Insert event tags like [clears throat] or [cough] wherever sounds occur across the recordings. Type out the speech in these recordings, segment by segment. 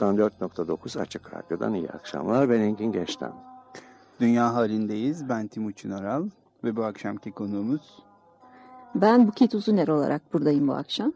94.9 Açık Radyo'dan iyi akşamlar. Ben Engin Geçten. Dünya halindeyiz. Ben Timuçin Aral ve bu akşamki konuğumuz... Ben Buket Uzuner olarak buradayım bu akşam.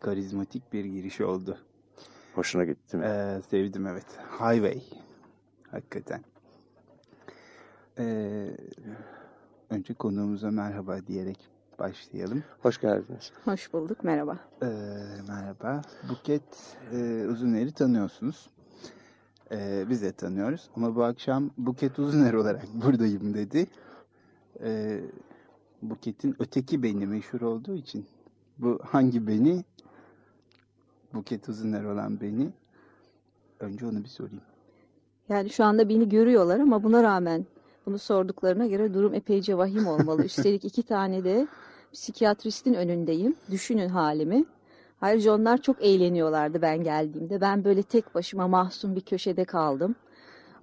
Karizmatik bir giriş oldu. Hoşuna gitti mi? Ee, sevdim evet. Highway. Hakikaten. Ee, önce konuğumuza merhaba diyerek başlayalım. Hoş geldiniz. Hoş bulduk, merhaba. Ee, merhaba. Buket e, Uzuner'i tanıyorsunuz. Ee, biz de tanıyoruz. Ama bu akşam Buket Uzuner olarak [laughs] buradayım dedi. Ee, Buket'in öteki beni meşhur olduğu için bu hangi beni? Buket Uzuner olan beni. Önce onu bir sorayım. Yani şu anda beni görüyorlar ama buna rağmen bunu sorduklarına göre durum epeyce vahim olmalı. Üstelik iki tane de psikiyatristin önündeyim. Düşünün halimi. Ayrıca onlar çok eğleniyorlardı ben geldiğimde. Ben böyle tek başıma mahzun bir köşede kaldım.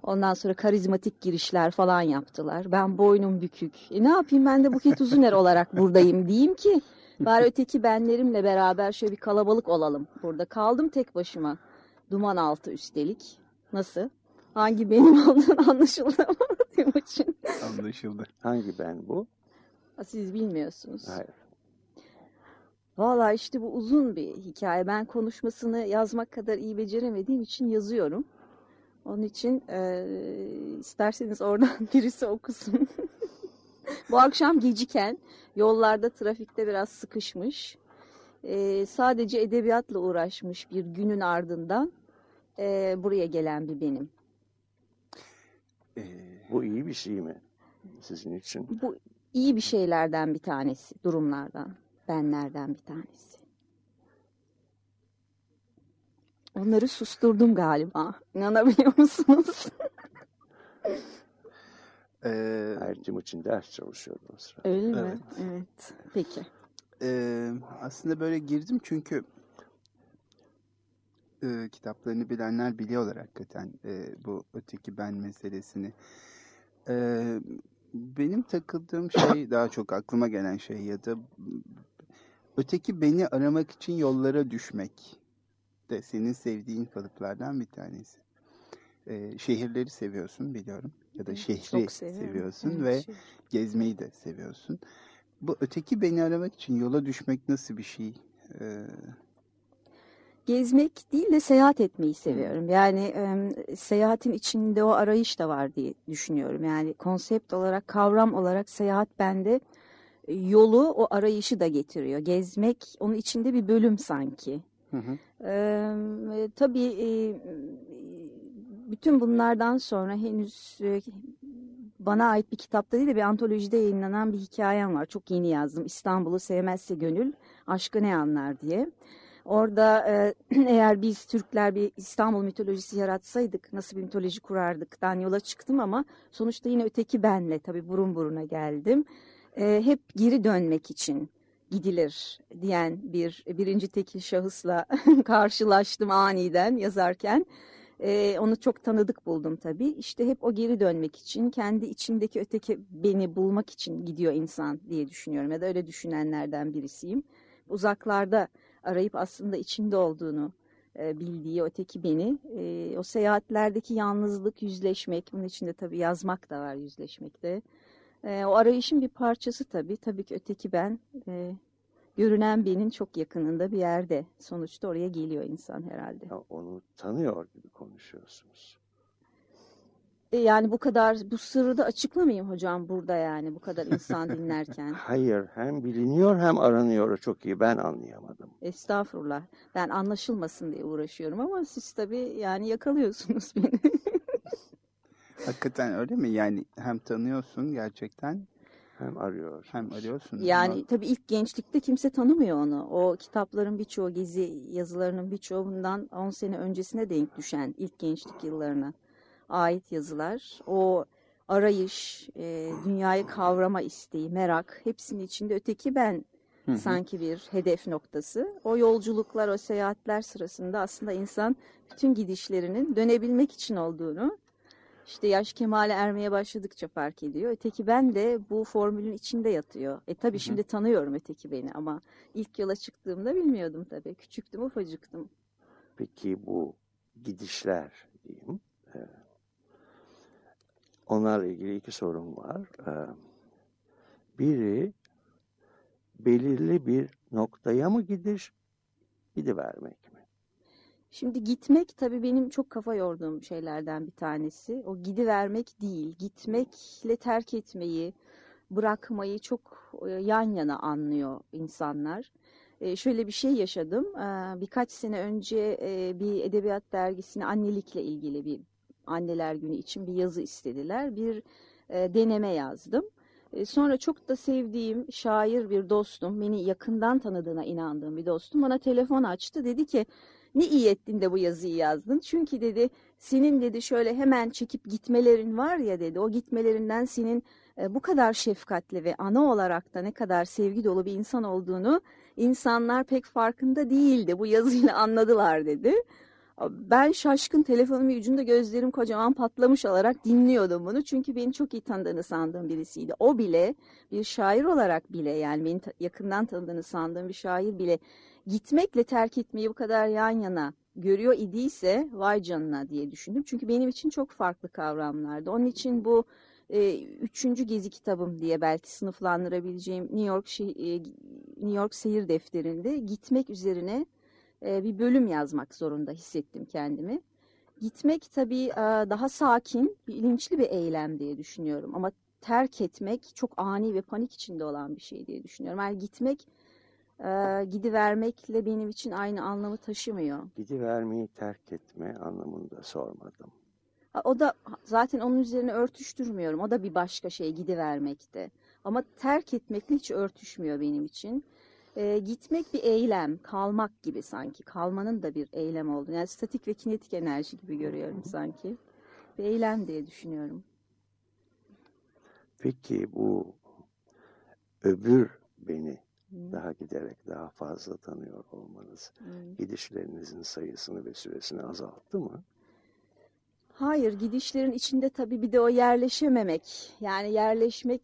Ondan sonra karizmatik girişler falan yaptılar. Ben boynum bükük. E ne yapayım ben de Buket Uzuner olarak buradayım diyeyim ki Bari öteki benlerimle beraber şöyle bir kalabalık olalım. Burada kaldım tek başıma. Duman altı üstelik. Nasıl? Hangi benim [laughs] olduğunu anlaşıldı mı için? Anlaşıldı. Hangi ben bu? Siz bilmiyorsunuz. Hayır. Valla işte bu uzun bir hikaye. Ben konuşmasını yazmak kadar iyi beceremediğim için yazıyorum. Onun için e, isterseniz oradan [laughs] birisi okusun. [laughs] Bu akşam geciken yollarda trafikte biraz sıkışmış. Ee, sadece edebiyatla uğraşmış bir günün ardından e, buraya gelen bir benim. Ee, bu iyi bir şey mi sizin için? Bu iyi bir şeylerden bir tanesi, durumlardan, benlerden bir tanesi. Onları susturdum galiba. İnanabiliyor musunuz? [laughs] Ee, Her tim için ders çalışıyordum sıra. Öyle mi? Evet. evet. Peki. Ee, aslında böyle girdim çünkü e, kitaplarını bilenler biliyorlar hakikaten e, bu öteki ben meselesini. E, benim takıldığım şey [coughs] daha çok aklıma gelen şey ya da öteki beni aramak için yollara düşmek de senin sevdiğin kalıplardan bir tanesi. E, şehirleri seviyorsun biliyorum ya da şehri seviyorsun evet, ve şehir. gezmeyi de seviyorsun. Bu öteki beni aramak için yola düşmek nasıl bir şey? Ee... Gezmek değil de seyahat etmeyi seviyorum. Yani e, seyahatin içinde o arayış da var diye düşünüyorum. Yani konsept olarak, kavram olarak seyahat bende yolu, o arayışı da getiriyor. Gezmek onun içinde bir bölüm sanki. Hı hı. Ee, tabii e, bütün bunlardan sonra henüz e, bana ait bir kitapta değil de bir antolojide yayınlanan bir hikayem var. Çok yeni yazdım. İstanbul'u sevmezse gönül, aşkı ne anlar diye. Orada e, [clears throat] eğer biz Türkler bir İstanbul mitolojisi yaratsaydık nasıl bir mitoloji kurardıktan yola çıktım ama sonuçta yine öteki benle tabii burun buruna geldim. E, hep geri dönmek için gidilir diyen bir birinci tekil şahısla [laughs] karşılaştım aniden yazarken. Ee, onu çok tanıdık buldum tabii. İşte hep o geri dönmek için, kendi içindeki öteki beni bulmak için gidiyor insan diye düşünüyorum. Ya da öyle düşünenlerden birisiyim. Uzaklarda arayıp aslında içinde olduğunu e, bildiği öteki beni. E, o seyahatlerdeki yalnızlık, yüzleşmek, bunun içinde tabii yazmak da var yüzleşmekte. E, o arayışın bir parçası tabii. Tabii ki öteki ben e, görünen benim çok yakınında bir yerde. Sonuçta oraya geliyor insan herhalde. Ya onu tanıyor gibi konuşuyorsunuz. E, yani bu kadar bu sırrı da açıklamayayım hocam burada yani bu kadar insan [laughs] dinlerken. Hayır hem biliniyor hem aranıyor çok iyi ben anlayamadım. Estağfurullah. Ben anlaşılmasın diye uğraşıyorum ama siz tabii yani yakalıyorsunuz [laughs] beni. Hakikaten öyle mi? Yani hem tanıyorsun gerçekten Hem arıyor. hem arıyorsun. Yani ama tabii ilk gençlikte kimse tanımıyor onu. O kitapların birçoğu, gezi yazılarının birçoğu bundan 10 sene öncesine denk düşen ilk gençlik yıllarına ait yazılar. O arayış, e, dünyayı kavrama isteği, merak hepsinin içinde öteki ben Hı hı. sanki bir hedef noktası. O yolculuklar, o seyahatler sırasında aslında insan bütün gidişlerinin dönebilmek için olduğunu işte yaş kemale ermeye başladıkça fark ediyor. Öteki ben de bu formülün içinde yatıyor. E tabii şimdi tanıyorum öteki beni ama ilk yola çıktığımda bilmiyordum tabii. Küçüktüm, ufacıktım. Peki bu gidişler diyeyim. e, onlarla ilgili iki sorum var. E, biri belirli bir noktaya mı gidiş, gidivermek mi? Şimdi gitmek tabii benim çok kafa yorduğum şeylerden bir tanesi. O gidivermek değil, gitmekle terk etmeyi, bırakmayı çok e, yan yana anlıyor insanlar. E, şöyle bir şey yaşadım. E, birkaç sene önce e, bir edebiyat dergisine annelikle ilgili bir anneler günü için bir yazı istediler. Bir e, deneme yazdım. E, sonra çok da sevdiğim şair bir dostum, beni yakından tanıdığına inandığım bir dostum bana telefon açtı. Dedi ki ne iyi ettin de bu yazıyı yazdın. Çünkü dedi senin dedi şöyle hemen çekip gitmelerin var ya dedi. O gitmelerinden senin e, bu kadar şefkatli ve ana olarak da ne kadar sevgi dolu bir insan olduğunu insanlar pek farkında değildi. Bu yazıyla [laughs] anladılar dedi. Ben şaşkın telefonumun ucunda gözlerim kocaman patlamış olarak dinliyordum bunu. Çünkü beni çok iyi tanıdığını sandığım birisiydi. O bile bir şair olarak bile yani beni yakından tanıdığını sandığım bir şair bile gitmekle terk etmeyi bu kadar yan yana görüyor idiyse vay canına diye düşündüm. Çünkü benim için çok farklı kavramlardı. Onun için bu e, üçüncü gezi kitabım diye belki sınıflandırabileceğim New York şeh- e, New York seyir defterinde gitmek üzerine e, bir bölüm yazmak zorunda hissettim kendimi. Gitmek tabii e, daha sakin, bilinçli bir eylem diye düşünüyorum. Ama terk etmek çok ani ve panik içinde olan bir şey diye düşünüyorum. Yani gitmek e, gidivermekle benim için aynı anlamı taşımıyor. Gidivermeyi terk etme anlamında sormadım. Ha, O da zaten onun üzerine örtüştürmüyorum. O da bir başka şey gidivermekte. Ama terk etmekle hiç örtüşmüyor benim için. Ee, gitmek bir eylem, kalmak gibi sanki. Kalmanın da bir eylem olduğunu. Yani statik ve kinetik enerji gibi görüyorum sanki. Bir eylem diye düşünüyorum. Peki bu öbür beni. Daha giderek daha fazla tanıyor olmanız Hmm. gidişlerinizin sayısını ve süresini azalttı mı? Hayır, gidişlerin içinde tabii bir de o yerleşememek. Yani yerleşmek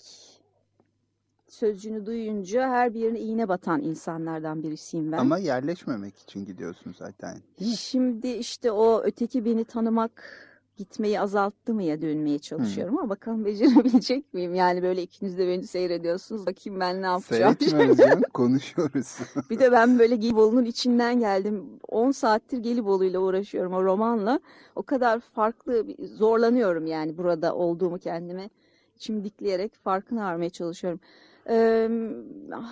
sözcüğünü duyunca her bir yerine iğne batan insanlardan birisiyim ben. Ama yerleşmemek için gidiyorsun zaten. Değil mi? Şimdi işte o öteki beni tanımak gitmeyi azalttı mı ya dönmeye çalışıyorum ama bakalım [laughs] becerebilecek miyim? Yani böyle ikiniz de beni seyrediyorsunuz. Bakayım ben ne yapacağım. Seyretmiyoruz canım, [laughs] konuşuyoruz. [laughs] Bir de ben böyle Gelibolu'nun içinden geldim. 10 saattir Gelibolu'yla uğraşıyorum o romanla. O kadar farklı, zorlanıyorum yani burada olduğumu kendime çimdikleyerek farkına varmaya çalışıyorum. Ee,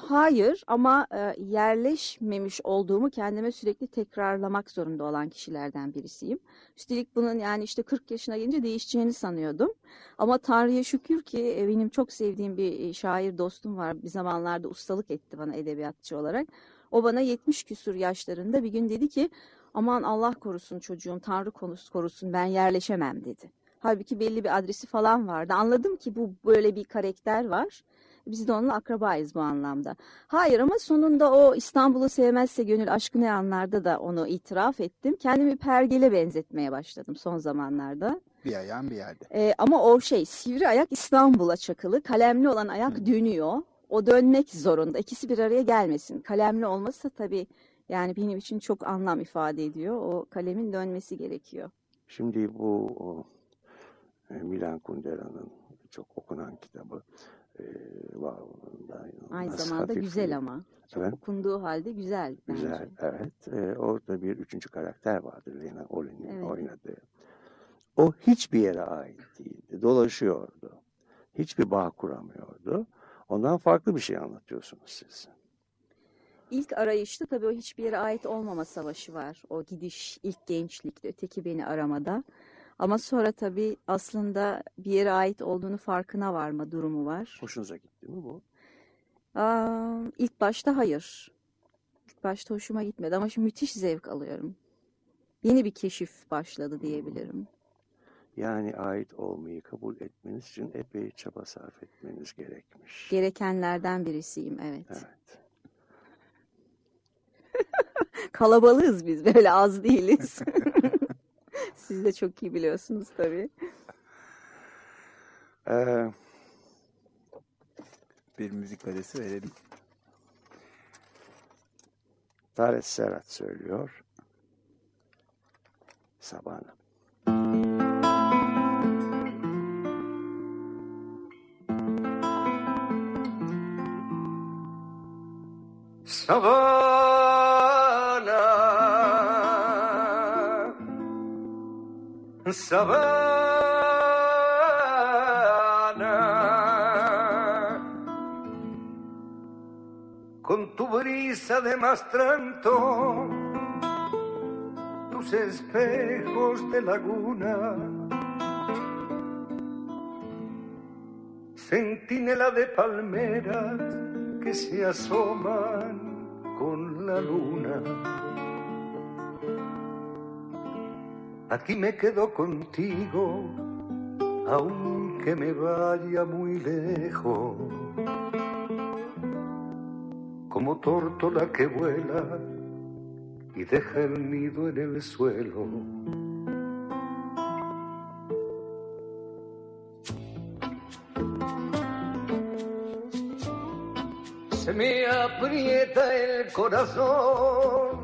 hayır ama e, yerleşmemiş olduğumu kendime sürekli tekrarlamak zorunda olan kişilerden birisiyim. Üstelik bunun yani işte 40 yaşına gelince değişeceğini sanıyordum. Ama Tanrı'ya şükür ki e, benim çok sevdiğim bir e, şair dostum var. Bir zamanlarda ustalık etti bana edebiyatçı olarak. O bana 70 küsur yaşlarında bir gün dedi ki aman Allah korusun çocuğum Tanrı korusun ben yerleşemem dedi. Halbuki belli bir adresi falan vardı. Anladım ki bu böyle bir karakter var. Biz de onunla akrabayız bu anlamda. Hayır ama sonunda o İstanbul'u sevmezse gönül aşkı ne anlarda da onu itiraf ettim. Kendimi pergele benzetmeye başladım son zamanlarda. Bir ayağın bir yerde. Ee, ama o şey sivri ayak İstanbul'a çakılı. Kalemli olan ayak dönüyor. O dönmek zorunda. İkisi bir araya gelmesin. Kalemli olmasa tabii yani benim için çok anlam ifade ediyor. O kalemin dönmesi gerekiyor. Şimdi bu o, Milan Kundera'nın çok okunan kitabı e, da Aynı zamanda hafif güzel ama. Çok Evet. okunduğu halde güzel bence. Güzel, evet. E, orada bir üçüncü karakter vardır Lena Olin Evet. oynadığı. O hiçbir yere ait değildi. Dolaşıyordu. Hiçbir bağ kuramıyordu. Ondan farklı bir şey anlatıyorsunuz siz. İlk arayışta tabii o hiçbir yere ait olmama savaşı var. O gidiş ilk gençlikte öteki beni aramada. Ama sonra tabii aslında bir yere ait olduğunu farkına varma durumu var. Hoşunuza gitti mi bu? Aa, ilk başta hayır. İlk başta hoşuma gitmedi ama şimdi müthiş zevk alıyorum. Yeni bir keşif başladı diyebilirim. Yani ait olmayı kabul etmeniz için epey çaba sarf etmeniz gerekmiş. Gerekenlerden birisiyim evet. Evet. [laughs] Kalabalığız biz böyle az değiliz. [laughs] Siz de çok iyi biliyorsunuz tabii. Ee, Bir müzik arası verelim. Tares Serhat söylüyor. Sabana. Sabana, Sabana, con tu brisa de mastranto, tus espejos de laguna, centinela de palmeras que se asoman con la luna. Aquí me quedo contigo, aunque me vaya muy lejos. Como tórtola que vuela y deja el nido en el suelo. Se me aprieta el corazón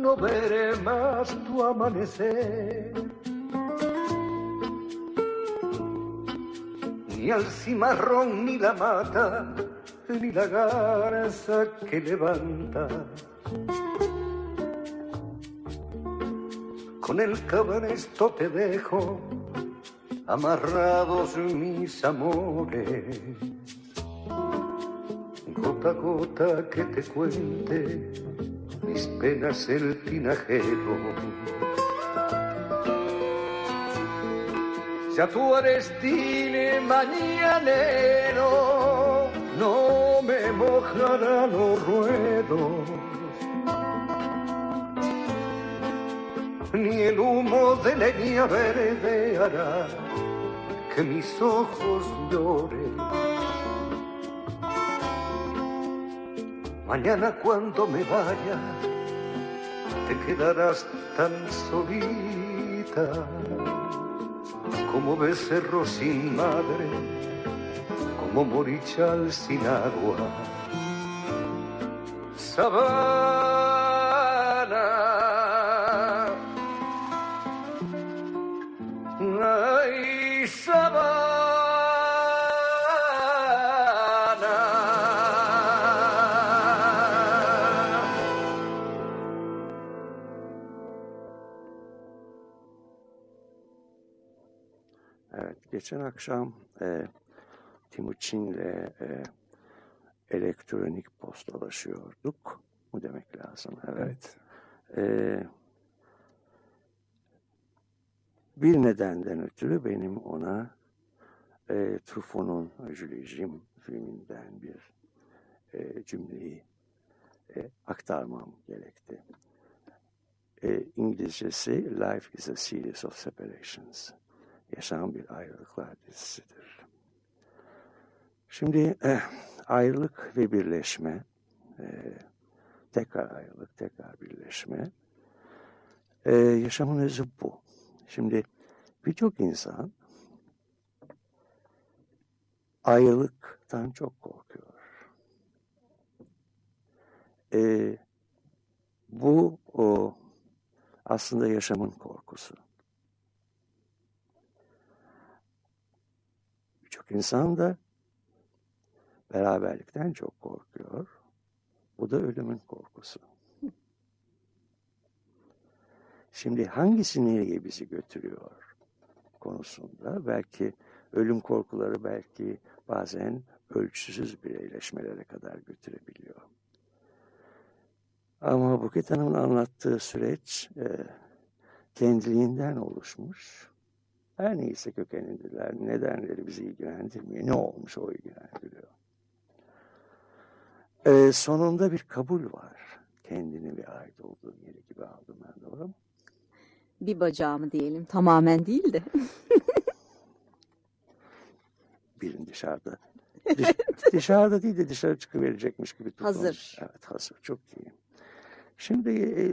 no veré más tu amanecer. Ni al cimarrón, ni la mata, ni la garza que levanta. Con el cabresto te dejo amarrados mis amores. Gota a gota que te cuente mis penas el tinajero. Ya tú eres tine mañanero, no me mojará los ruedos. Ni el humo de leña verde que mis ojos lloren. Mañana cuando me vaya, te quedarás tan solita como becerro sin madre, como morichal sin agua. Geçen akşam e, Timuçin'le e, elektronik postalaşıyorduk. Bu demek lazım. Evet. E, bir nedenden ötürü benim ona e, Truffaut'un Julie Jim filminden bir e, cümleyi e, aktarmam gerekti. E, İngilizcesi Life is a series of separations. Yaşam bir ayrılıklar dizisidir. Şimdi e, ayrılık ve birleşme, e, tekrar ayrılık, tekrar birleşme, e, yaşamın özü bu. Şimdi birçok insan ayrılıktan çok korkuyor. E, bu o aslında yaşamın korkusu. Birçok insan da beraberlikten çok korkuyor. Bu da ölümün korkusu. Şimdi hangisi nereye bizi götürüyor konusunda belki ölüm korkuları belki bazen ölçüsüz bireyleşmelere kadar götürebiliyor. Ama Buket Hanım'ın anlattığı süreç e, kendiliğinden oluşmuş. Her neyse kökenindeler, nedenleri bizi ilgilendirmiyor. Ne olmuş o ilgilendiriyor. E, sonunda bir kabul var. Kendini ve ait olduğu yeri gibi aldım ben doğru mu? Bir bacağımı diyelim tamamen değil de. [laughs] Birin dışarıda. Dış, [laughs] dışarıda değil de dışarı çıkıverecekmiş gibi tutulmuş. Hazır. Evet hazır. Çok iyi. Şimdi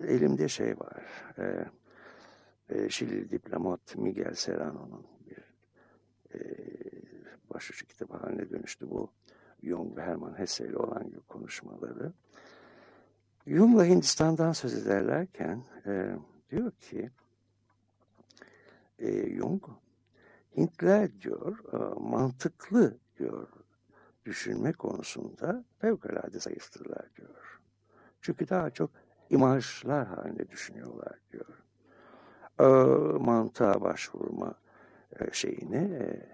elimde şey var. E, e, Şili diplomat Miguel Serrano'nun bir e, başucu kitabı haline dönüştü bu. Jung ve Hermann Hesse ile olan konuşmaları. Jung'la Hindistan'dan söz ederlerken e, diyor ki e, Jung Hintler diyor e, mantıklı diyor düşünme konusunda fevkalade zayıftırlar diyor. Çünkü daha çok imajlar halinde düşünüyorlar diyor. E, mantığa başvurma e, şeyini e,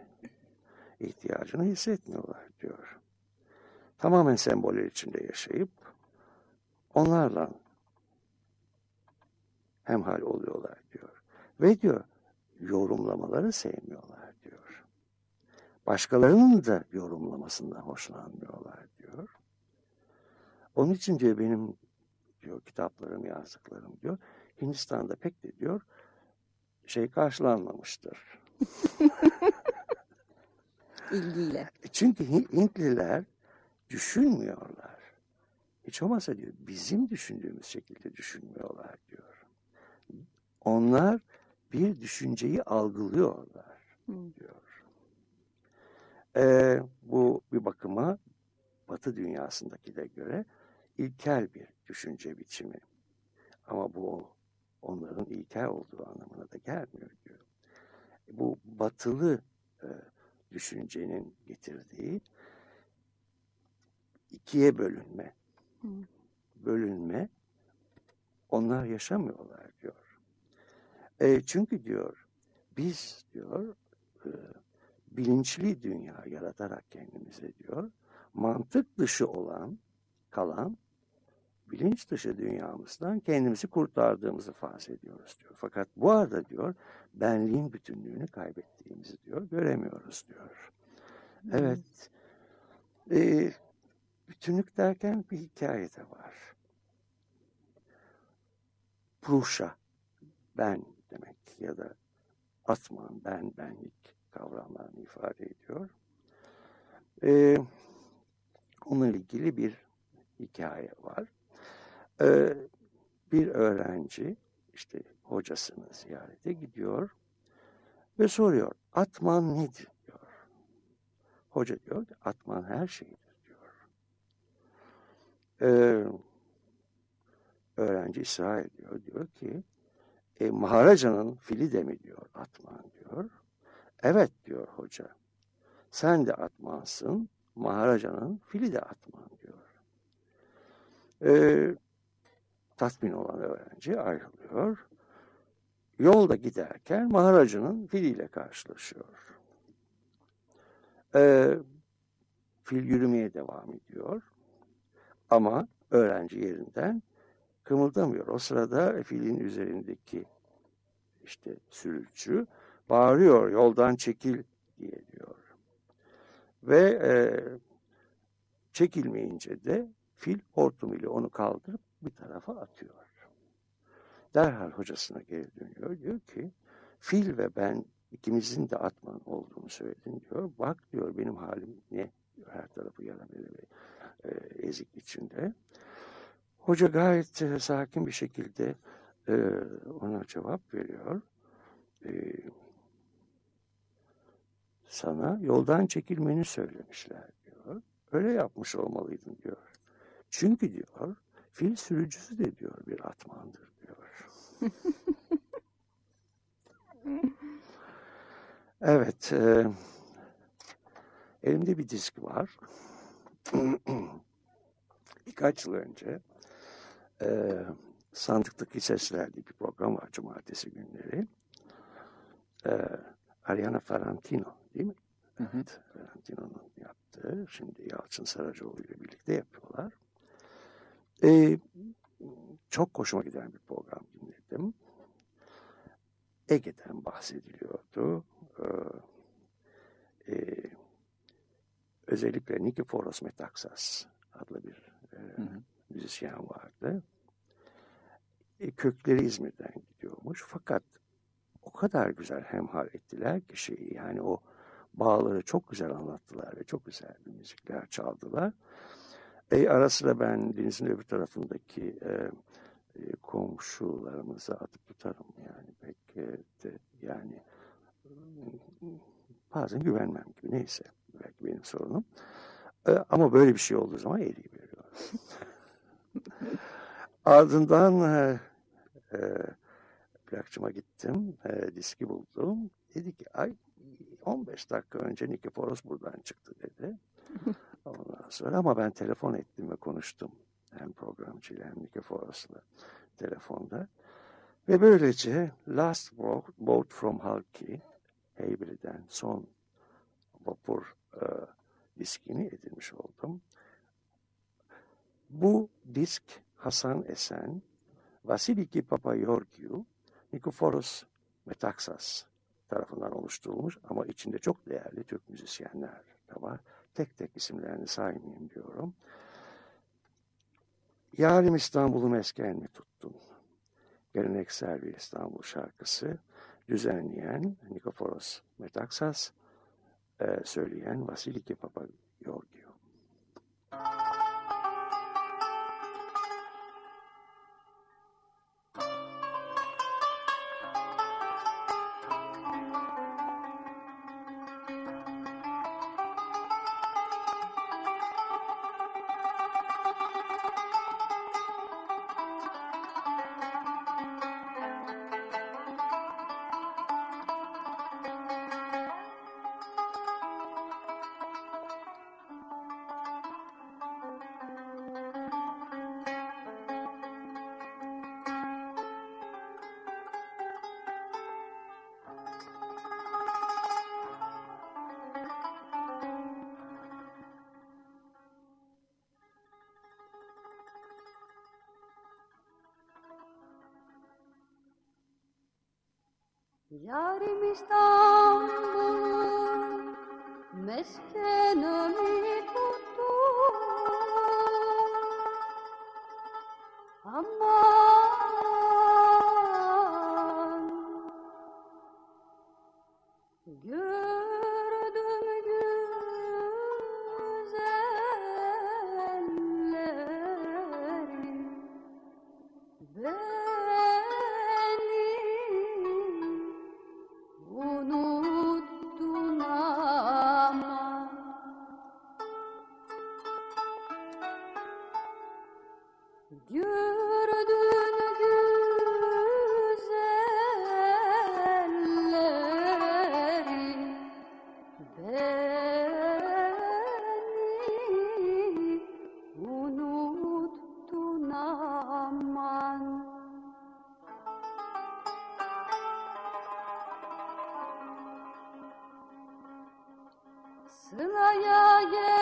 ihtiyacını hissetmiyorlar diyor. Tamamen semboller içinde yaşayıp onlarla hemhal oluyorlar diyor. Ve diyor yorumlamaları sevmiyorlar diyor. Başkalarının da yorumlamasından hoşlanmıyorlar diyor. Onun için diyor benim diyor kitaplarım yazdıklarım diyor Hindistan'da pek de diyor şey karşılanmamıştır. [laughs] İlgiyle. Çünkü Hintliler düşünmüyorlar. Hiç olmazsa diyor bizim düşündüğümüz şekilde düşünmüyorlar diyor. Onlar bir düşünceyi algılıyorlar diyor. Ee, bu bir bakıma Batı dünyasındaki de göre ilkel bir düşünce biçimi. Ama bu onların ilkel olduğu anlamına da gelmiyor diyor. Bu batılı e, düşüncenin getirdiği ikiye bölünme. Hı. Bölünme onlar yaşamıyorlar diyor. E, çünkü diyor biz diyor e, bilinçli dünya yaratarak kendimize diyor mantık dışı olan kalan bilinç dışı dünyamızdan kendimizi kurtardığımızı farz ediyoruz diyor. Fakat bu arada diyor benliğin bütünlüğünü kaybettiğimizi diyor göremiyoruz diyor. Evet. E, bütünlük derken bir hikaye de var. Pruşa, ben demek ya da atman, ben, benlik kavramlarını ifade ediyor. Ee, onunla ilgili bir hikaye var. Ee, bir öğrenci işte hocasını ziyarete gidiyor ve soruyor atman nedir diyor. Hoca diyor ki atman her şeydir diyor. Ee, öğrenci ısrar ediyor diyor ki e, Maharaja'nın fili de mi diyor Atman diyor. Evet diyor hoca. Sen de Atmansın. Maharaja'nın fili de Atman diyor. E, tatmin olan öğrenci ayrılıyor. Yolda giderken Maharaja'nın filiyle karşılaşıyor. E, fil yürümeye devam ediyor. Ama öğrenci yerinden kımıldamıyor. O sırada filin üzerindeki işte sürücü bağırıyor yoldan çekil diye diyor. Ve e, çekilmeyince de Fil hortumuyla onu kaldırıp bir tarafa atıyor. Derhal hocasına geri dönüyor. Diyor ki fil ve ben ikimizin de atman olduğunu söyledin diyor. Bak diyor benim halim ne? Her tarafı yara ve e, ezik içinde. Hoca gayet e, sakin bir şekilde e, ona cevap veriyor. E, sana yoldan çekilmeni söylemişler diyor. Öyle yapmış olmalıydın diyor. Çünkü diyor fil sürücüsü de diyor bir atmandır diyor. [laughs] evet. E, elimde bir disk var. [clears throat] Birkaç yıl önce e, Sandıktaki Sesler diye bir program var cumartesi günleri. E, Ariana Ferrantino değil mi? Evet, Ferrantino'nun yaptığı. Şimdi Yalçın Saracoğlu ile birlikte yapıyorlar. E, çok hoşuma giden bir program dinledim. Ege'den bahsediliyordu. E, e, özellikle Nikiforos Metaxas adlı bir e, Hı hı. müzisyen vardı. E, kökleri İzmir'den gidiyormuş. Fakat o kadar güzel hemhal ettiler ki şeyi yani o bağları çok güzel anlattılar ve çok güzel bir müzikler çaldılar. E, ara sıra ben denizin öbür tarafındaki e, e, komşularımıza atıp tutarım yani pek e, de, yani bazen güvenmem gibi neyse belki benim sorunum. E, ama böyle bir şey olduğu zaman eriyi veriyor. [laughs] Ardından e, e, plakçıma gittim, e, diski buldum. Dedi ki ay 15 dakika önce Nikiforos buradan çıktı dedi. [laughs] Ondan sonra ama ben telefon ettim ve konuştum. Hem programcıyla hem Nikiforos'la telefonda. Ve böylece Last Boat from Halki, Heybeli'den son vapur e, diskini edinmiş oldum. Bu disk Hasan Esen, Vasiliki Papayorgiou, Nikoforos Metaxas tarafından oluşturulmuş ama içinde çok değerli Türk müzisyenler de var. Tek tek isimlerini saymayayım diyorum. Yarim İstanbul'u mesken mi tuttun? Geleneksel bir İstanbul şarkısı düzenleyen Nikoforos Metaxas, e, söyleyen Vasiliki Papayorgiou. Yarim İstanbul meskenimi tuttu yeah, yeah.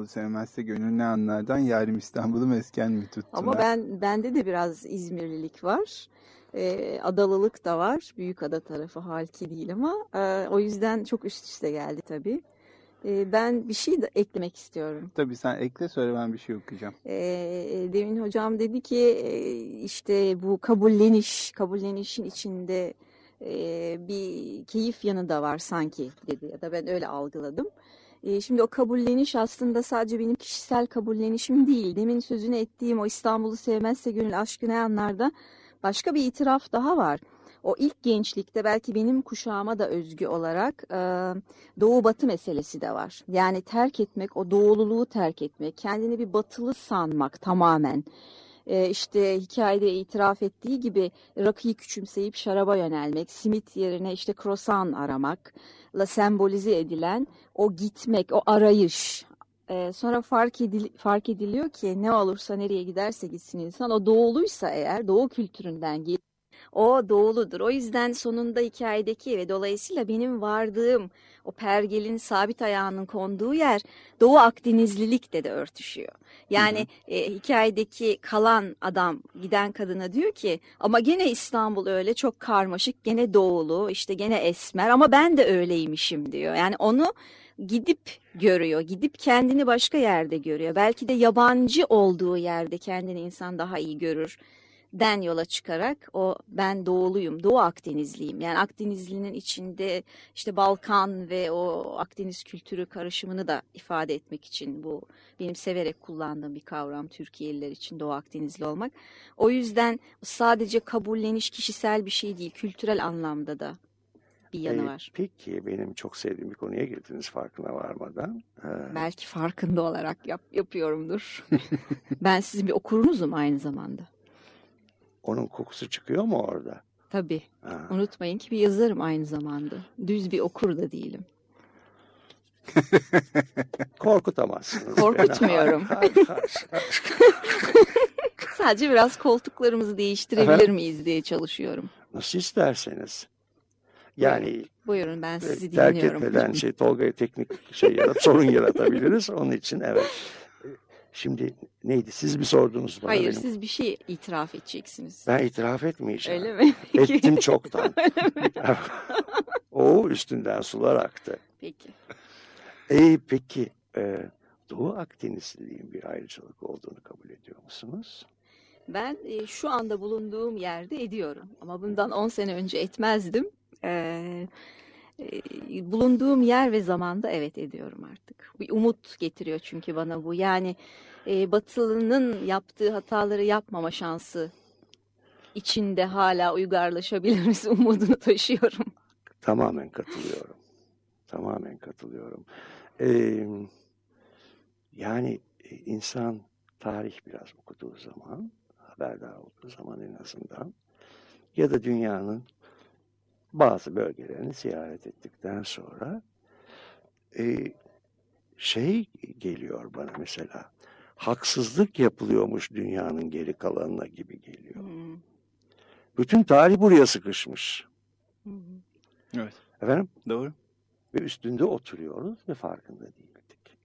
İstanbul'u sevmezse gönül ne anlardan yarim İstanbul'u mesken mi tuttular? Ama ben bende de biraz İzmirlilik var. Ee, adalılık da var. Büyükada tarafı halki değil ama e, o yüzden çok üst üste geldi tabii. Ee, ben bir şey de eklemek istiyorum. Tabii sen ekle söyle ben bir şey okuyacağım. Ee, demin hocam dedi ki e, işte bu kabulleniş, kabullenişin içinde e, bir keyif yanı da var sanki dedi ya da ben öyle algıladım. E, şimdi o kabulleniş aslında sadece benim kişisel kabullenişim değil. Demin sözünü ettiğim o İstanbul'u sevmezse gönül aşkı ne anlar da başka bir itiraf daha var. O ilk gençlikte belki benim kuşağıma da özgü olarak e, doğu batı meselesi de var. Yani terk etmek, o doğululuğu terk etmek, kendini bir batılı sanmak tamamen. E, işte hikayede itiraf ettiği gibi rakıyı küçümseyip şaraba yönelmek, simit yerine işte krosan aramakla sembolize edilen o gitmek, o arayış. E, sonra fark, edil, fark ediliyor ki ne olursa nereye giderse gitsin insan o doğuluysa eğer doğu kültüründen gel o doğuludur. O yüzden sonunda hikayedeki ve dolayısıyla benim vardığım o pergelin sabit ayağının konduğu yer Doğu Akdenizlilikle de örtüşüyor. Yani e, hikayedeki kalan adam giden kadına diyor ki ama gene İstanbul öyle çok karmaşık gene doğulu işte gene esmer ama ben de öyleymişim diyor. Yani onu gidip görüyor, gidip kendini başka yerde görüyor. Belki de yabancı olduğu yerde kendini insan daha iyi görür den yola çıkarak o ben doğuluyum, Doğu Akdenizliyim. Yani Akdenizlinin içinde işte Balkan ve o Akdeniz kültürü karışımını da ifade etmek için bu benim severek kullandığım bir kavram Türkiye'liler için Doğu Akdenizli olmak. O yüzden sadece kabulleniş kişisel bir şey değil, kültürel anlamda da bir yanı Ee, var. Peki benim çok sevdiğim bir konuya girdiniz farkına varmadan. Ee, Belki farkında olarak yap, yapıyorumdur. [laughs] ben sizin bir okurunuzum aynı zamanda. Onun kokusu çıkıyor mu orada? Tabii. Ha. Unutmayın ki bir yazarım aynı zamanda. Düz bir okur da değilim. [laughs] Korkutamazsınız. Korkutmuyorum. [laughs] Sadece biraz koltuklarımızı değiştirebilir miyiz diye çalışıyorum. Nasıl isterseniz. Yani Buyurun ben sizi terk dinliyorum. etmeden şey Tolga'ya teknik şey yarat, sorun yaratabiliriz. Onun için evet. Şimdi neydi? Siz mi sordunuz bana? Hayır benim? siz bir şey itiraf edeceksiniz. Ben itiraf etmeyeceğim. Öyle mi? Ettim çoktan. [laughs] [laughs] o üstünden sular aktı. Peki. E, peki e, Doğu Akdenizliliğin bir ayrıcalık olduğunu kabul ediyor musunuz? Ben e, şu anda bulunduğum yerde ediyorum. Ama bundan 10 sene önce etmezdim. Ee, e, bulunduğum yer ve zamanda evet ediyorum artık. Bir umut getiriyor çünkü bana bu. Yani e, Batılı'nın yaptığı hataları yapmama şansı içinde hala uygarlaşabiliriz [laughs] umudunu taşıyorum. Tamamen katılıyorum. Tamamen katılıyorum. Ee, yani e, insan tarih biraz okuduğu zaman, haberdar olduğu zaman en azından ya da dünyanın bazı bölgelerini ziyaret ettikten sonra e, şey geliyor bana mesela haksızlık yapılıyormuş dünyanın geri kalanına gibi geliyor. Hmm. Bütün tarih buraya sıkışmış. Hı. Evet. Efendim? Doğru. Ve üstünde oturuyoruz ve farkında değildik.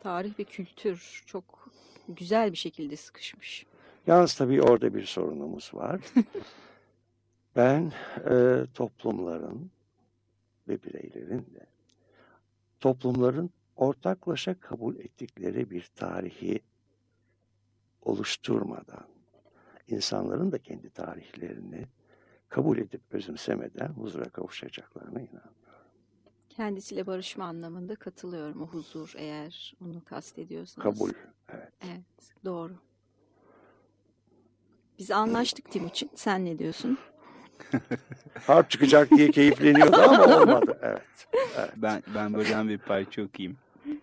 Tarih ve kültür çok güzel bir şekilde sıkışmış. Yalnız tabii orada bir sorunumuz var. [laughs] ben e, toplumların ve bireylerin de toplumların ortaklaşa kabul ettikleri bir tarihi oluşturmadan insanların da kendi tarihlerini kabul edip özümsemeden huzura kavuşacaklarına inanıyorum. Kendisiyle barışma anlamında katılıyorum. O huzur eğer onu kastediyorsanız. Kabul. Evet. Evet, doğru. Biz anlaştık Timuçin. Sen ne diyorsun? Harp çıkacak diye keyifleniyordu ama olmadı. [laughs] Evet. evet. Ben ben buradan bir parça okuyayım.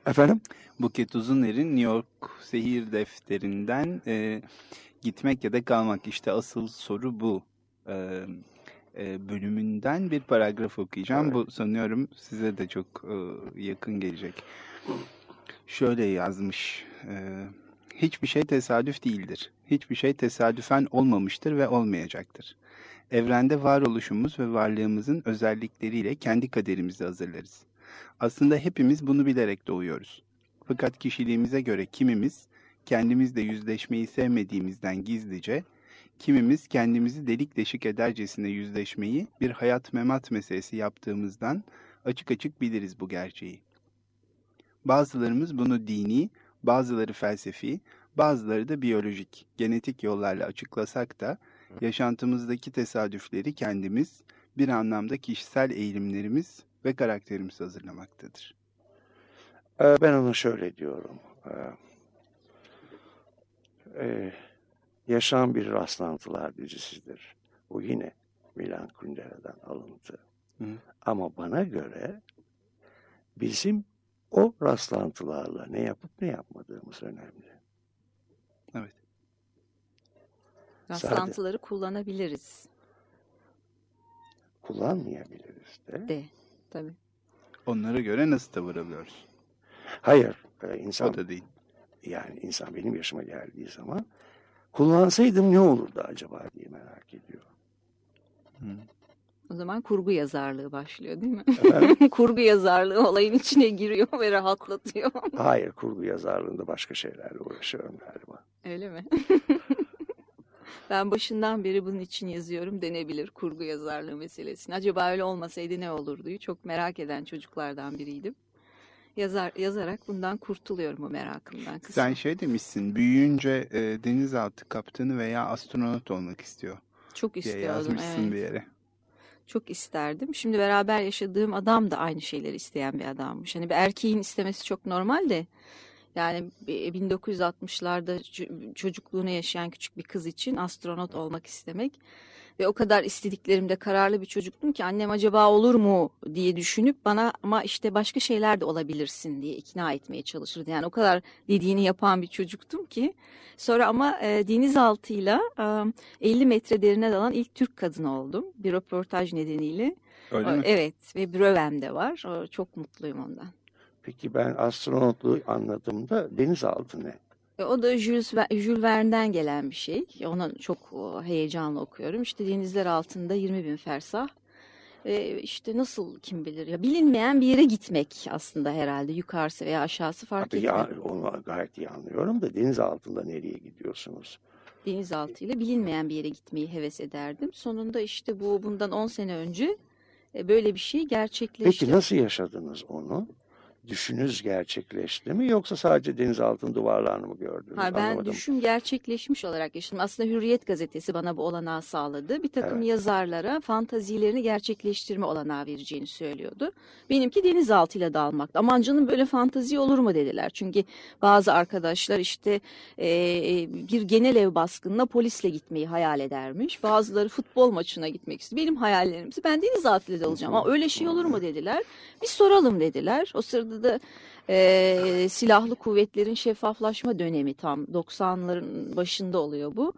Efendim? Buket Uzuner'in New York Sehir Defterinden e, Gitmek ya da Kalmak işte asıl soru bu e, e, bölümünden bir paragraf okuyacağım. Bu sanıyorum size de çok e, yakın gelecek. Şöyle yazmış. E, Hiçbir şey tesadüf değildir. Hiçbir şey tesadüfen olmamıştır ve olmayacaktır. Evrende varoluşumuz ve varlığımızın özellikleriyle kendi kaderimizi hazırlarız. Aslında hepimiz bunu bilerek doğuyoruz. Fakat kişiliğimize göre kimimiz kendimizle yüzleşmeyi sevmediğimizden gizlice, kimimiz kendimizi delik deşik edercesine yüzleşmeyi bir hayat memat meselesi yaptığımızdan açık açık biliriz bu gerçeği. Bazılarımız bunu dini, bazıları felsefi, bazıları da biyolojik, genetik yollarla açıklasak da yaşantımızdaki tesadüfleri kendimiz bir anlamda kişisel eğilimlerimiz ve karakterimiz hazırlamaktadır. Ee, Ben onu şöyle diyorum. Ee, e, yaşam bir rastlantılar dizisidir. Bu yine Milan Kundera'dan alıntı. Hı. Ama bana göre bizim o rastlantılarla ne yapıp ne yapmadığımız önemli. Evet. Rastlantıları kullanabiliriz Kullanmayabiliriz de. de. Tabii. Onlara göre nasıl tavır alıyoruz? Hayır, e, insan O da değil. yani insan benim yaşıma geldiği zaman kullansaydım ne olurdu acaba diye merak ediyor. Hı. O zaman kurgu yazarlığı başlıyor değil mi? [laughs] Kurgu yazarlığı olayın içine giriyor ve rahatlatıyor. Hayır, kurgu yazarlığında başka şeylerle uğraşıyorum galiba. Öyle mi? [laughs] ben başından beri bunun için yazıyorum denebilir kurgu yazarlığı meselesini. Acaba öyle olmasaydı ne olurduyu çok merak eden çocuklardan biriydim. Yazar, yazarak bundan kurtuluyorum o merakımdan. kısmen. Sen şey demişsin, büyüyünce e, denizaltı kaptanı veya astronot olmak istiyor çok diye istiyordum. yazmışsın Evet. bir yere. Çok isterdim. Şimdi beraber yaşadığım adam da aynı şeyleri isteyen bir adammış. Hani bir erkeğin istemesi çok normal de yani 1960'larda ç- çocukluğunu yaşayan küçük bir kız için astronot olmak istemek ve o kadar istediklerimde kararlı bir çocuktum ki annem acaba olur mu diye düşünüp bana ama işte başka şeyler de olabilirsin diye ikna etmeye çalışırdı. Yani o kadar dediğini yapan bir çocuktum ki sonra ama e, denizaltıyla e, 50 metre derine dalan ilk Türk kadını oldum bir röportaj nedeniyle. Öyle mi? Evet ve brövem de var. O, Çok mutluyum ondan. Peki ben astronotluğu anladığımda denizaltı ne? E, O da Jules, Jules Verne'den gelen bir şey. Ona çok o, heyecanla okuyorum. İşte denizler altında 20 bin fersah. E, işte nasıl kim bilir ya bilinmeyen bir yere gitmek aslında herhalde yukarısı veya aşağısı fark Tabii etmiyor. ya, onu gayet iyi anlıyorum da deniz altında nereye gidiyorsunuz? denizaltıyla bilinmeyen bir yere gitmeyi heves ederdim. Sonunda işte bu bundan 10 sene önce e, böyle bir şey gerçekleşti. Peki nasıl yaşadınız onu? Düşünüz gerçekleşti mi yoksa sadece denizaltının duvarlarını mı gördünüz? Ha, ben Anlamadım. düşün gerçekleşmiş olarak yaşadım. Aslında Hürriyet gazetesi bana bu olanağı sağladı. Bir takım Evet. yazarlara fantazilerini gerçekleştirme olanağı vereceğini söylüyordu. Benimki denizaltıyla dalmaktı. Aman canım böyle fantazi olur mu dediler. Çünkü bazı arkadaşlar işte e, bir genel ev baskınına polisle gitmeyi hayal edermiş. Bazıları futbol maçına gitmek istiyor. Benim hayallerimse ben denizaltıyla dalacağım. Ama öyle şey olur mu dediler. Bir soralım dediler. O sırada da e, silahlı kuvvetlerin şeffaflaşma dönemi tam 90'ların başında oluyor bu.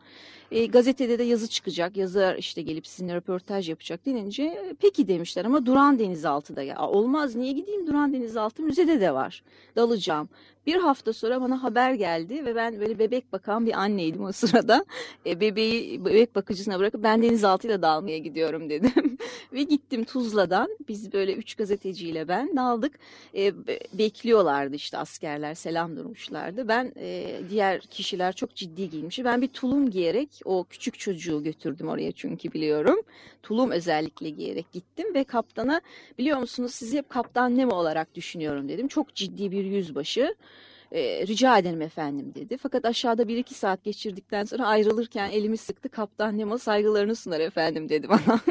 E, gazetede de yazı çıkacak. Yazar işte gelip sizinle röportaj yapacak denince e, peki demişler ama Duran Denizaltı'da. Ya, olmaz niye gideyim Duran Denizaltı müzede de var. Dalacağım. Bir hafta sonra bana haber geldi ve ben böyle bebek bakan bir anneydim o [laughs] sırada. E, bebeği bebek bakıcısına bırakıp ben denizaltıyla dalmaya gidiyorum [laughs] dedim. ve gittim Tuzla'dan. Biz böyle üç gazeteciyle ben daldık. E, be- bekliyorlardı işte askerler selam durmuşlardı. Ben e, diğer kişiler çok ciddi giyinmiş. Ben bir tulum giyerek o küçük çocuğu götürdüm oraya çünkü biliyorum. Tulum özellikle giyerek gittim ve kaptana biliyor musunuz sizi hep kaptan Nemo olarak düşünüyorum dedim. Çok ciddi bir yüzbaşı. E, rica ederim efendim dedi. Fakat aşağıda bir iki saat geçirdikten sonra ayrılırken elimi sıktı. Kaptan Nemo saygılarını sunar efendim dedi bana. [laughs]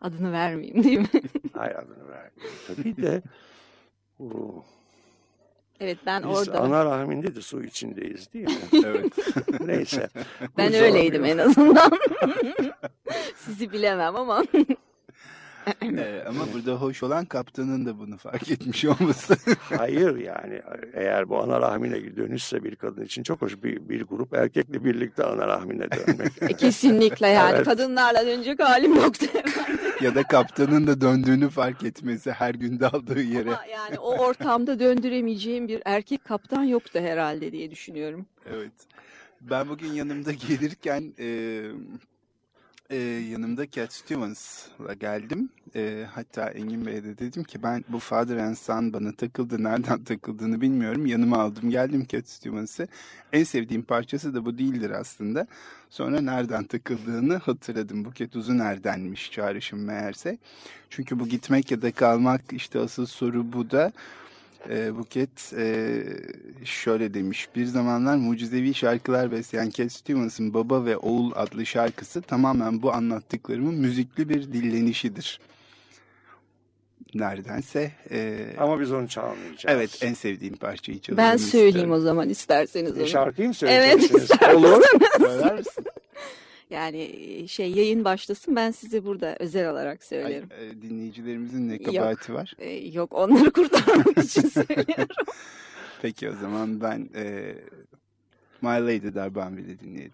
Adını vermeyeyim değil mi? Hayır adını verdim. Tabii de [laughs] bu, Evet ben biz orada. ana rahminde de su içindeyiz değil mi? [laughs] Evet. [laughs] Neyse. Ben Bu öyleydim en azından. [laughs] Sizi bilemem ama. Ee, ama burada hoş olan kaptanın da bunu fark etmiş olması. Hayır yani eğer bu ana rahmine dönüşse bir kadın için çok hoş bir, bir grup erkekle birlikte ana rahmine dönmek. E, Kesinlikle yani Evet. kadınlarla dönecek halim yoktu. Ya da kaptanın da döndüğünü fark etmesi her gün daldığı yere. ama yani o ortamda döndüremeyeceğim bir erkek kaptan yoktu herhalde diye düşünüyorum. Evet. Ben bugün yanımda gelirken e, e, yanımda Cat Stevens'la geldim. E, hatta Engin Bey'e de dedim ki ben bu Father and Son bana takıldı. Nereden takıldığını bilmiyorum. Yanıma aldım geldim Cat Stevens'ı. En sevdiğim parçası da bu değildir aslında. Sonra nereden takıldığını hatırladım. Buket Uzuner'denmiş çağrışım meğerse. Çünkü bu gitmek ya da kalmak işte asıl soru bu da. E, Buket e, şöyle demiş. Bir zamanlar mucizevi şarkılar besleyen Cat Stevens'ın Baba ve Oğul adlı şarkısı tamamen bu anlattıklarımın müzikli bir dillenişidir. Neredense. e, Ama biz onu çalmayacağız. evet en sevdiğim parçayı çalalım Ben söyleyeyim istiyorum. o zaman isterseniz E, onu. şarkıyı mı Evet, söyleyeceksiniz? ister Olur. Söyler misin? Yani şey yayın başlasın ben size burada özel olarak Ay, söylerim. e, dinleyicilerimizin ne Yok. kabahati var? E, yok onları [laughs] kurtarmak için söylüyorum. [laughs] Peki o zaman ben e, My Lady Darbanville'i dinleyelim.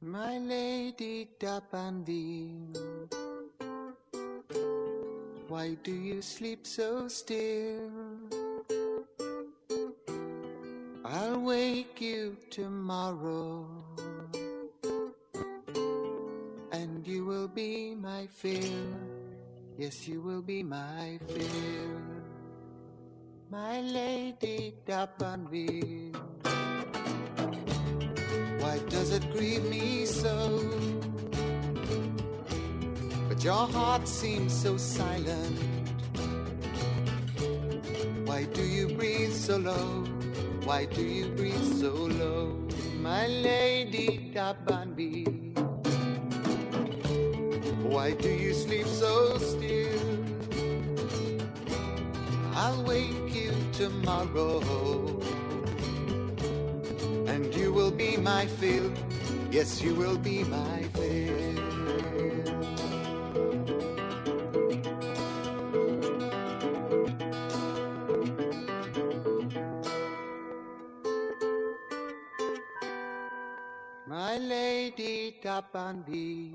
My lady Dapanville, why do you sleep so still? I'll wake you tomorrow, and you will be my fill. Yes, you will be my fill. My lady Dapanville. Why does it grieve me so? Your heart seems so silent. Why do you breathe so low? Why do you breathe so low? My lady Dabanbi. Why do you sleep so still? I'll wake you tomorrow and you will be my fill. Yes, you will be my fill. Da bambi.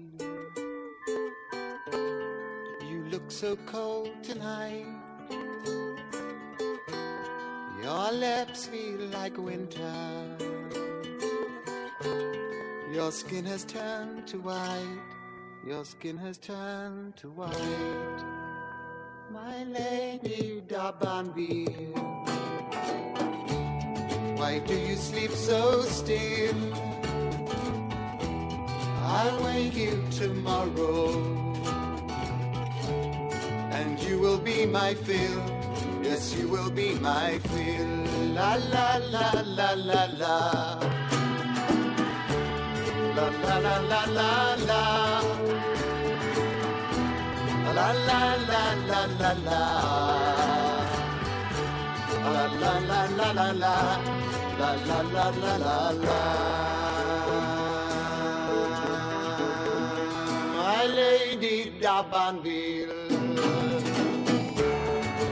You look so cold tonight. Your lips feel like winter. Your skin has turned to white. Your skin has turned to white. My lady da. Why do you sleep so still? I'll wake you tomorrow. And you will be my fill. Yes, you will be my fill. La la la la la la. La la la la la la. La la la la la la. La la la la la la. La la la la la la.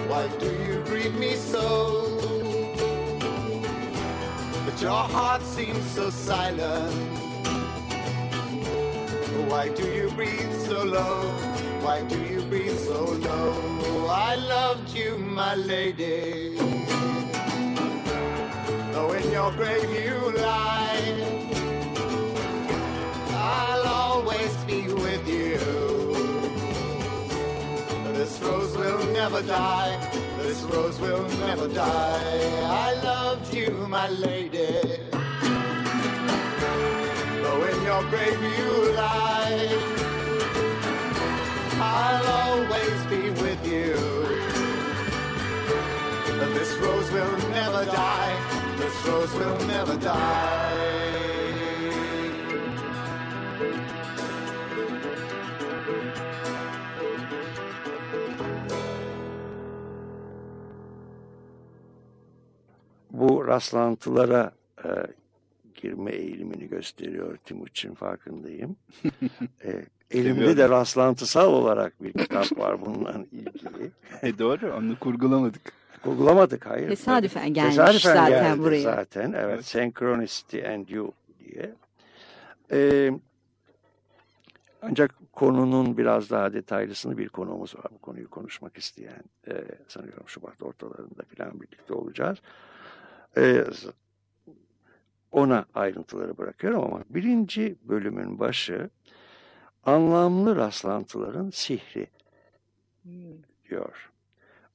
Why do you greet me so? But your heart seems so silent. Why do you breathe so low? Why do you breathe so low? I loved you, my lady. Though in your grave you lie, This rose will never die. This rose will never die. I loved you, my lady. Though in your grave you lie, I'll always be with you. This rose will never die. This rose will never die. Rastlantılara e, girme eğilimini gösteriyor Timuçin farkındayım. [laughs] e, elimde de rastlantısal olarak bir kitap var bununla ilgili. [laughs] E doğru onu kurgulamadık. Kurgulamadık hayır. Tesadüfen gelmiş Tesadüfen zaten geldi buraya. Zaten evet. Evet. Synchronicity and You diye. Ee, ancak konunun biraz daha detaylısını bir konuğumuz var. Bu konuyu konuşmak isteyen e, sanıyorum Şubat ortalarında falan birlikte olacağız. Ee, ona ayrıntıları bırakıyorum ama birinci bölümün başı anlamlı rastlantıların sihri diyor.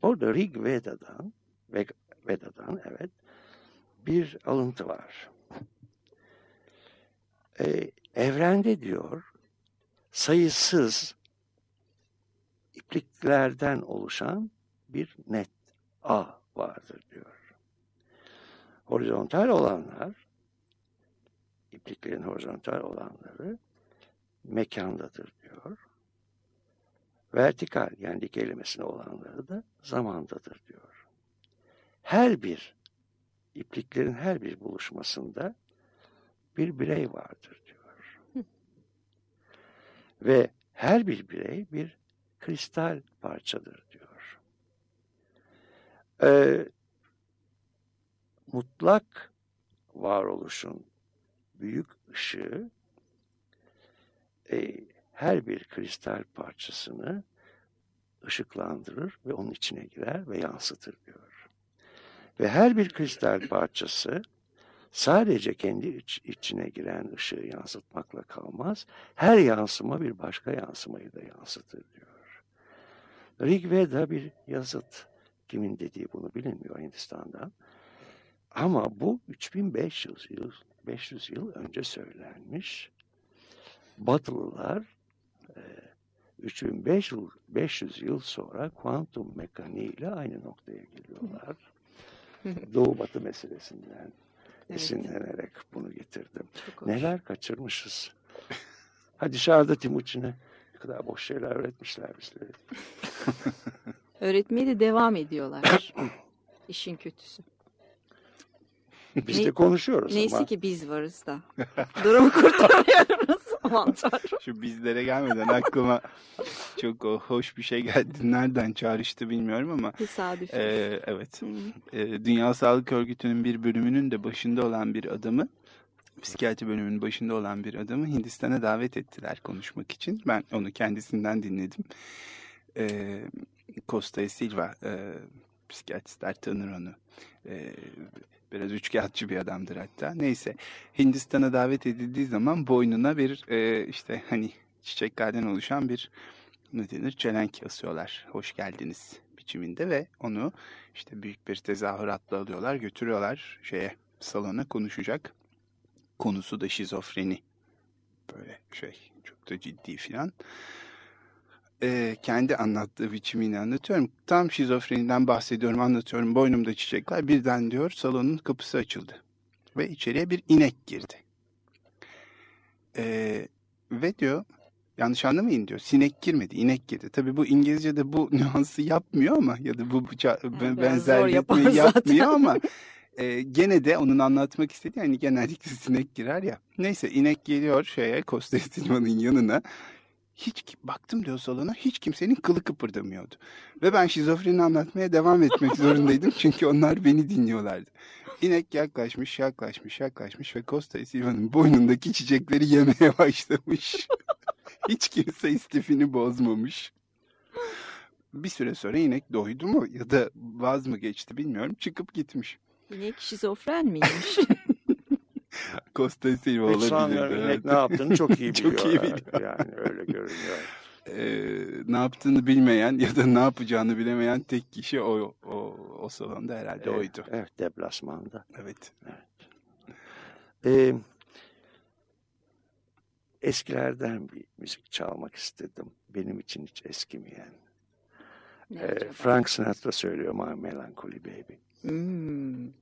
Orada Rig Veda'dan, Ve- Veda'dan evet bir alıntı var. Ee, evrende diyor sayısız ipliklerden oluşan bir net ağ vardır diyor. Horizontal olanlar, ipliklerin horizontal olanları mekandadır diyor. Vertikal yani dik kelimesine olanları da zamandadır diyor. Her bir ipliklerin her bir buluşmasında bir birey vardır diyor. Ve her bir birey bir kristal parçadır diyor. Ee, mutlak varoluşun büyük ışığı e, her bir kristal parçasını ışıklandırır ve onun içine girer ve yansıtır diyor. Ve her bir kristal parçası sadece kendi iç, içine giren ışığı yansıtmakla kalmaz. Her yansıma bir başka yansımayı da yansıtır diyor. Rig Veda bir yazıt. Kimin dediği bunu bilinmiyor Hindistan'dan. Ama bu 3500 yıl, 500 yıl önce söylenmiş. Batılılar e, 3500 yıl, 500 yıl sonra kuantum mekaniğiyle aynı noktaya geliyorlar. [laughs] Doğu batı meselesinden esinlenerek bunu getirdim. Neler kaçırmışız. Ha dışarıda Timuçin'e ne kadar boş şeyler öğretmişler bizlere. [laughs] Öğretmeye de devam ediyorlar. [coughs] İşin kötüsü. Biz Ne- de konuşuyoruz Neyse ama. ki biz varız da. Durumu kurtarıyoruz. [laughs] Aman tanrım. Şu bizlere gelmeden aklıma çok hoş bir şey geldi. Nereden çağrıştı bilmiyorum ama Tesadüf. e, evet. Hı. E, Dünya Sağlık Örgütü'nün bir bölümünün de başında olan bir adamı psikiyatri bölümünün başında olan bir adamı Hindistan'a davet ettiler konuşmak için. Ben onu kendisinden dinledim. E, Costa Silva e, psikiyatristler tanır onu. E, biraz üçkağıtçı bir adamdır hatta. Neyse Hindistan'a davet edildiği zaman boynuna bir e, işte hani çiçeklerden oluşan bir ne denir çelenk asıyorlar. Hoş geldiniz biçiminde ve onu işte büyük bir tezahüratla alıyorlar götürüyorlar şeye salona konuşacak. Konusu da şizofreni. Böyle şey çok da ciddi filan. Ee, kendi anlattığı biçimini anlatıyorum. Tam şizofreniden bahsediyorum anlatıyorum. Boynumda çiçekler birden diyor salonun kapısı açıldı. Ve içeriye bir inek girdi. Ee, ve diyor yanlış anlamayın diyor. Sinek girmedi, inek girdi. Tabii bu İngilizce'de bu [laughs] nüansı yapmıyor ama ya da bu Yani benzerliği yapmıyor [laughs] ama e, gene de onun anlatmak istediği hani genellikle sinek girer ya. Neyse inek geliyor şeye Costa Silva'nın yanına. Hiç baktım diyor salona hiç kimsenin kılı kıpırdamıyordu. Ve ben şizofreni anlatmaya devam etmek zorundaydım çünkü onlar beni dinliyorlardı. İnek yaklaşmış, yaklaşmış, yaklaşmış ve Costa Silva'nın boynundaki çiçekleri yemeye [laughs] başlamış. hiç kimse istifini bozmamış. Bir süre sonra inek doydu mu ya da vaz mı geçti bilmiyorum çıkıp gitmiş. İnek şizofren miymiş? [laughs] [laughs] Costa Silva Hiç olabilir. sanmıyorum evet. ne yaptığını çok iyi biliyor. [laughs] Çok iyi yani. biliyor. Yani öyle görünüyor. [laughs] Ee, ne yaptığını bilmeyen ya da ne yapacağını bilemeyen tek kişi o o, o salonda herhalde Evet, oydu. Evet deplasmanda. Evet. Ee, eskilerden bir müzik çalmak istedim. Benim için hiç eskimeyen. Ee? Frank Sinatra söylüyor My Melancholy Baby. Hmm.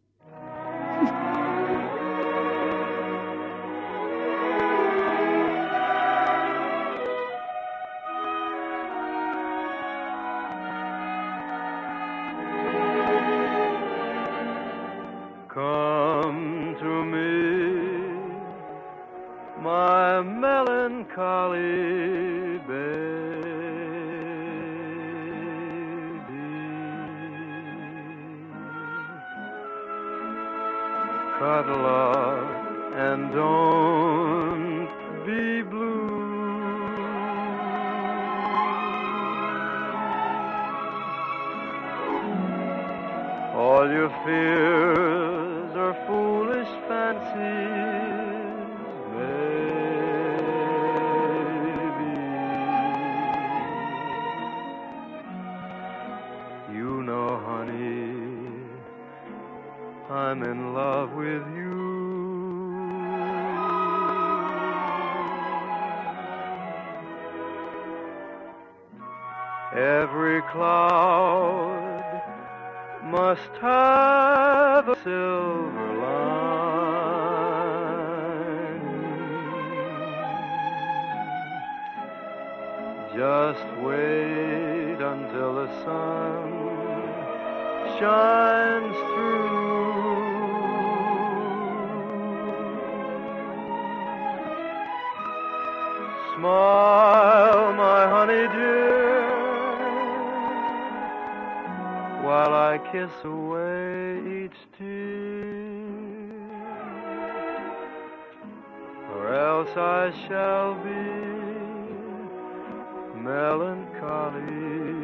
Melancholy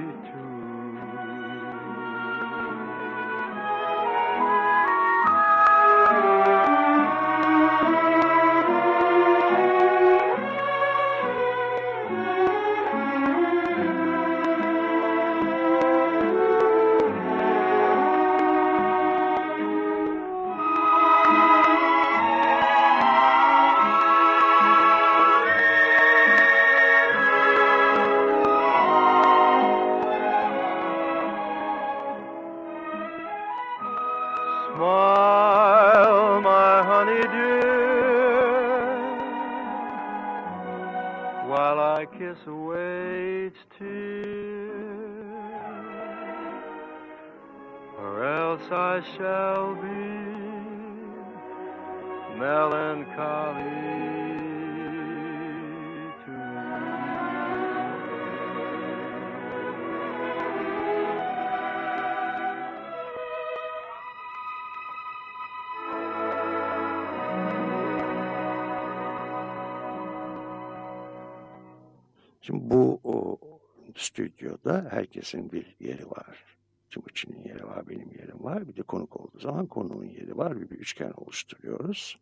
herkesin bir yeri var. Timuçin'in yeri var, benim yerim var. Bir de konuk olduğu zaman konuğun yeri var. Bir, bir üçgen oluşturuyoruz.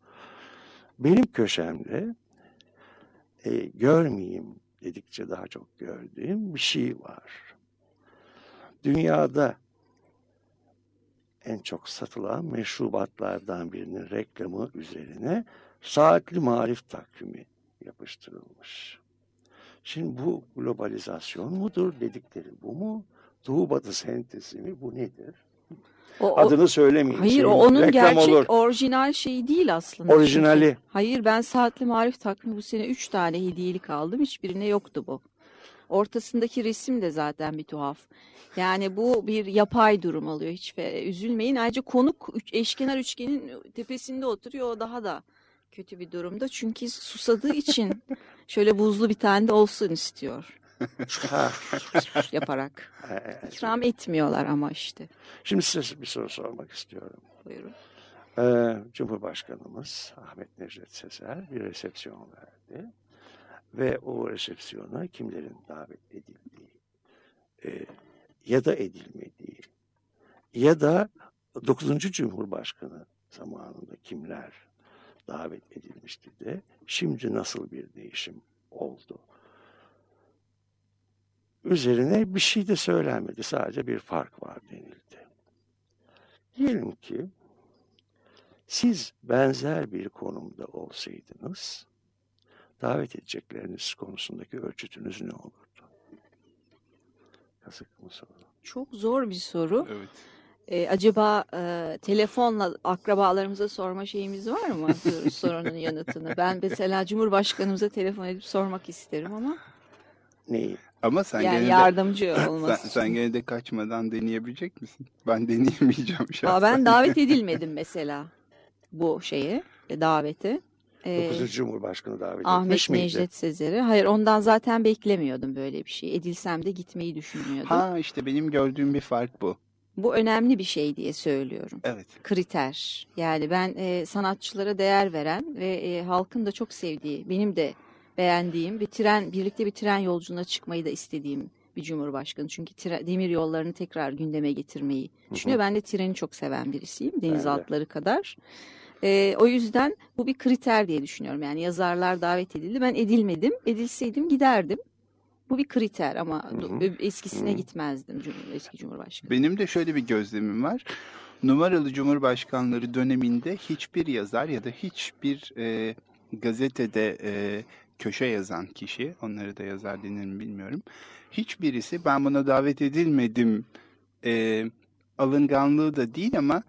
Benim köşemde e, görmeyeyim dedikçe daha çok gördüğüm bir şey var. Dünyada en çok satılan meşrubatlardan birinin reklamı üzerine saatli marif takvimi yapıştırılmış. Şimdi bu globalizasyon mudur dedikleri bu mu? Doğu batı sentezi mi bu nedir? O, o- Adını söylemeyeyim. hayır Şeyin o onun reklam gerçek olur. orijinal şeyi değil aslında. Orijinali. Çünkü- Hayır ben saatli marif takvimi bu sene 3 tane hediyelik aldım. Hiçbirine yoktu bu. Ortasındaki resim de zaten bir tuhaf. Yani bu bir yapay durum oluyor. Hiç üzülmeyin. Ayrıca konuk eşkenar üçgenin tepesinde oturuyor. O daha da kötü bir durumda. Çünkü susadığı için [laughs] şöyle buzlu bir tane de olsun istiyor. [laughs] Yaparak. İkram etmiyorlar ama işte. Şimdi size bir soru sormak istiyorum. Buyurun. Ee, Cumhurbaşkanımız Ahmet Necdet Sezer bir resepsiyon verdi. Ve o resepsiyona kimlerin davet edildiği e, ya da edilmediği ya da 9. Cumhurbaşkanı zamanında kimler davet edilmişti de şimdi nasıl bir değişim oldu. Üzerine bir şey de söylenmedi. Sadece bir fark var denildi. Diyelim ki siz benzer bir konumda olsaydınız davet edecekleriniz konusundaki ölçütünüz ne olurdu? Kazık mı soru? Çok zor bir soru. Evet. Ee, acaba e, telefonla akrabalarımıza sorma şeyimiz var mı sorunun yanıtını? Ben mesela Cumhurbaşkanımıza telefon edip sormak isterim ama Neyi? Ama sen yani gene de, yardımcı [laughs] sen, olması. sen gene de kaçmadan deneyebilecek misin? Ben [laughs] deneyemeyeceğim şahsen. Aa, ben davet edilmedim [laughs] mesela bu şeye, e, davete. Ee, 9. Cumhurbaşkanı davet Ahmet etmiş miydi? Necdet Sezer'i. Hayır ondan zaten beklemiyordum böyle bir şey. Edilsem de gitmeyi düşünmüyordum. Ha işte benim gördüğüm bir fark bu. Bu önemli bir şey diye söylüyorum. Evet. kriter. Yani ben e, sanatçılara değer veren ve e, halkın da çok sevdiği, benim de beğendiğim bir tren, birlikte bir tren yolculuğuna çıkmayı da istediğim bir cumhurbaşkanı. Çünkü tre- demir yollarını tekrar gündeme getirmeyi düşünüyor. Ben de treni çok seven birisiyim, denizaltıları kadar. E, o yüzden bu bir kriter diye düşünüyorum. Yani yazarlar davet edildi, ben edilmedim. Edilseydim giderdim. Bu bir kriter ama do- eskisine gitmezdim cum- eski cumhurbaşkanı. Benim de şöyle bir gözlemim var. Numaralı Cumhurbaşkanları döneminde hiçbir yazar ya da hiçbir e, gazetede e, köşe yazan kişi, onları da yazar denir mi bilmiyorum. Hiçbirisi ben buna davet edilmedim e, alınganlığı da değil ama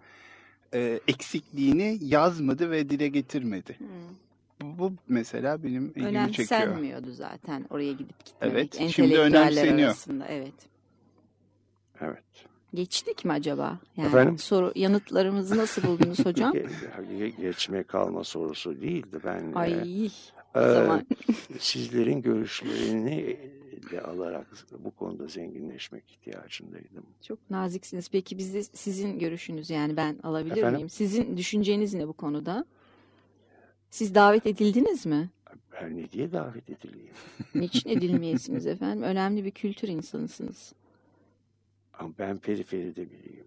e, eksikliğini yazmadı ve dile getirmedi. Hmm. Bu, mesela benim ilgimi çekiyor. Önemsenmiyordu zaten oraya gidip gitmemek. Evet, şimdi önemseniyor. arasında, evet. Evet. Geçtik mi acaba? Yani Efendim? soru yanıtlarımızı nasıl buldunuz hocam? [laughs] Ge- ge- geçme kalma sorusu değildi. Ben e, Ay o e, zaman [laughs] sizlerin görüşlerini de alarak bu konuda zenginleşmek ihtiyacındaydım. çok naziksiniz. Peki biz de sizin görüşünüz yani ben alabilir Efendim? miyim? Sizin düşünceniz ne bu konuda? Siz davet edildiniz mi? Ben ne diye davet edileyim? Niçin edilmeyesiniz efendim? Önemli bir kültür insanısınız. Ama ben periferide biriyim.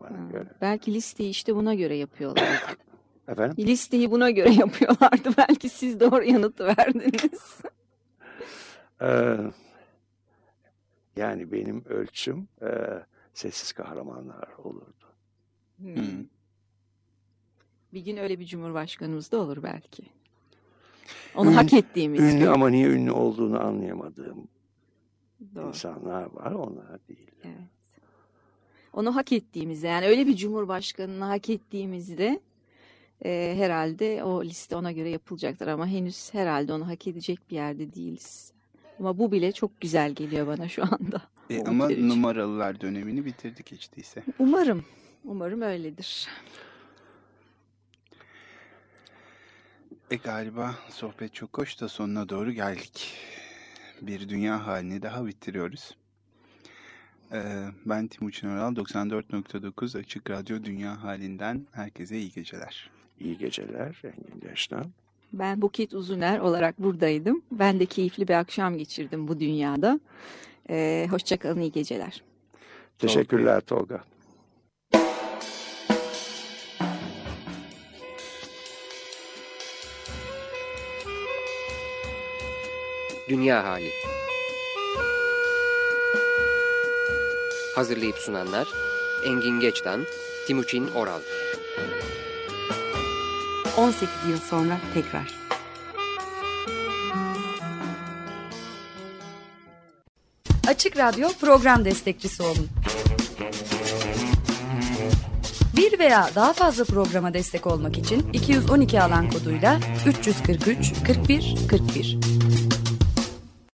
Bana Ha, göre. Belki listeyi işte buna göre yapıyorlar. [coughs] Efendim? listeyi buna göre yapıyorlardı. [laughs] Belki siz doğru yanıtı verdiniz. [laughs] Ee, yani benim ölçüm e, sessiz kahramanlar olurdu. Hmm. Bir gün öyle bir cumhurbaşkanımız da olur belki. Onu Ün- hak ettiğimiz Ünlü gün. ama niye ünlü olduğunu anlayamadığım Doğru. insanlar var. Onlar değil. Evet. Onu hak ettiğimizde yani öyle bir cumhurbaşkanını hak ettiğimizde e, herhalde o liste ona göre yapılacaktır ama henüz herhalde onu hak edecek bir yerde değiliz. Ama bu bile çok güzel geliyor bana şu anda. E, ama numaralılar dönemini bitirdik hiç değilse. Umarım. Umarım öyledir. E galiba sohbet çok hoş da sonuna doğru geldik. Bir dünya halini daha bitiriyoruz. Ee, ben Timuçin Oral 94.9 Açık Radyo Dünya Halinden herkese iyi geceler. İyi geceler Engin Yaştan. Ben Buket Uzuner olarak buradaydım. Ben de keyifli bir akşam geçirdim bu dünyada. Ee, Hoşçakalın, iyi geceler. Teşekkürler Tolga. Dünya Hali Hazırlayıp sunanlar Engin Geçtan, Timuçin Oral 18 yıl sonra tekrar. Açık Radyo program destekçisi olun. Bir veya daha fazla programa destek olmak için 212 alan koduyla 343 41 41.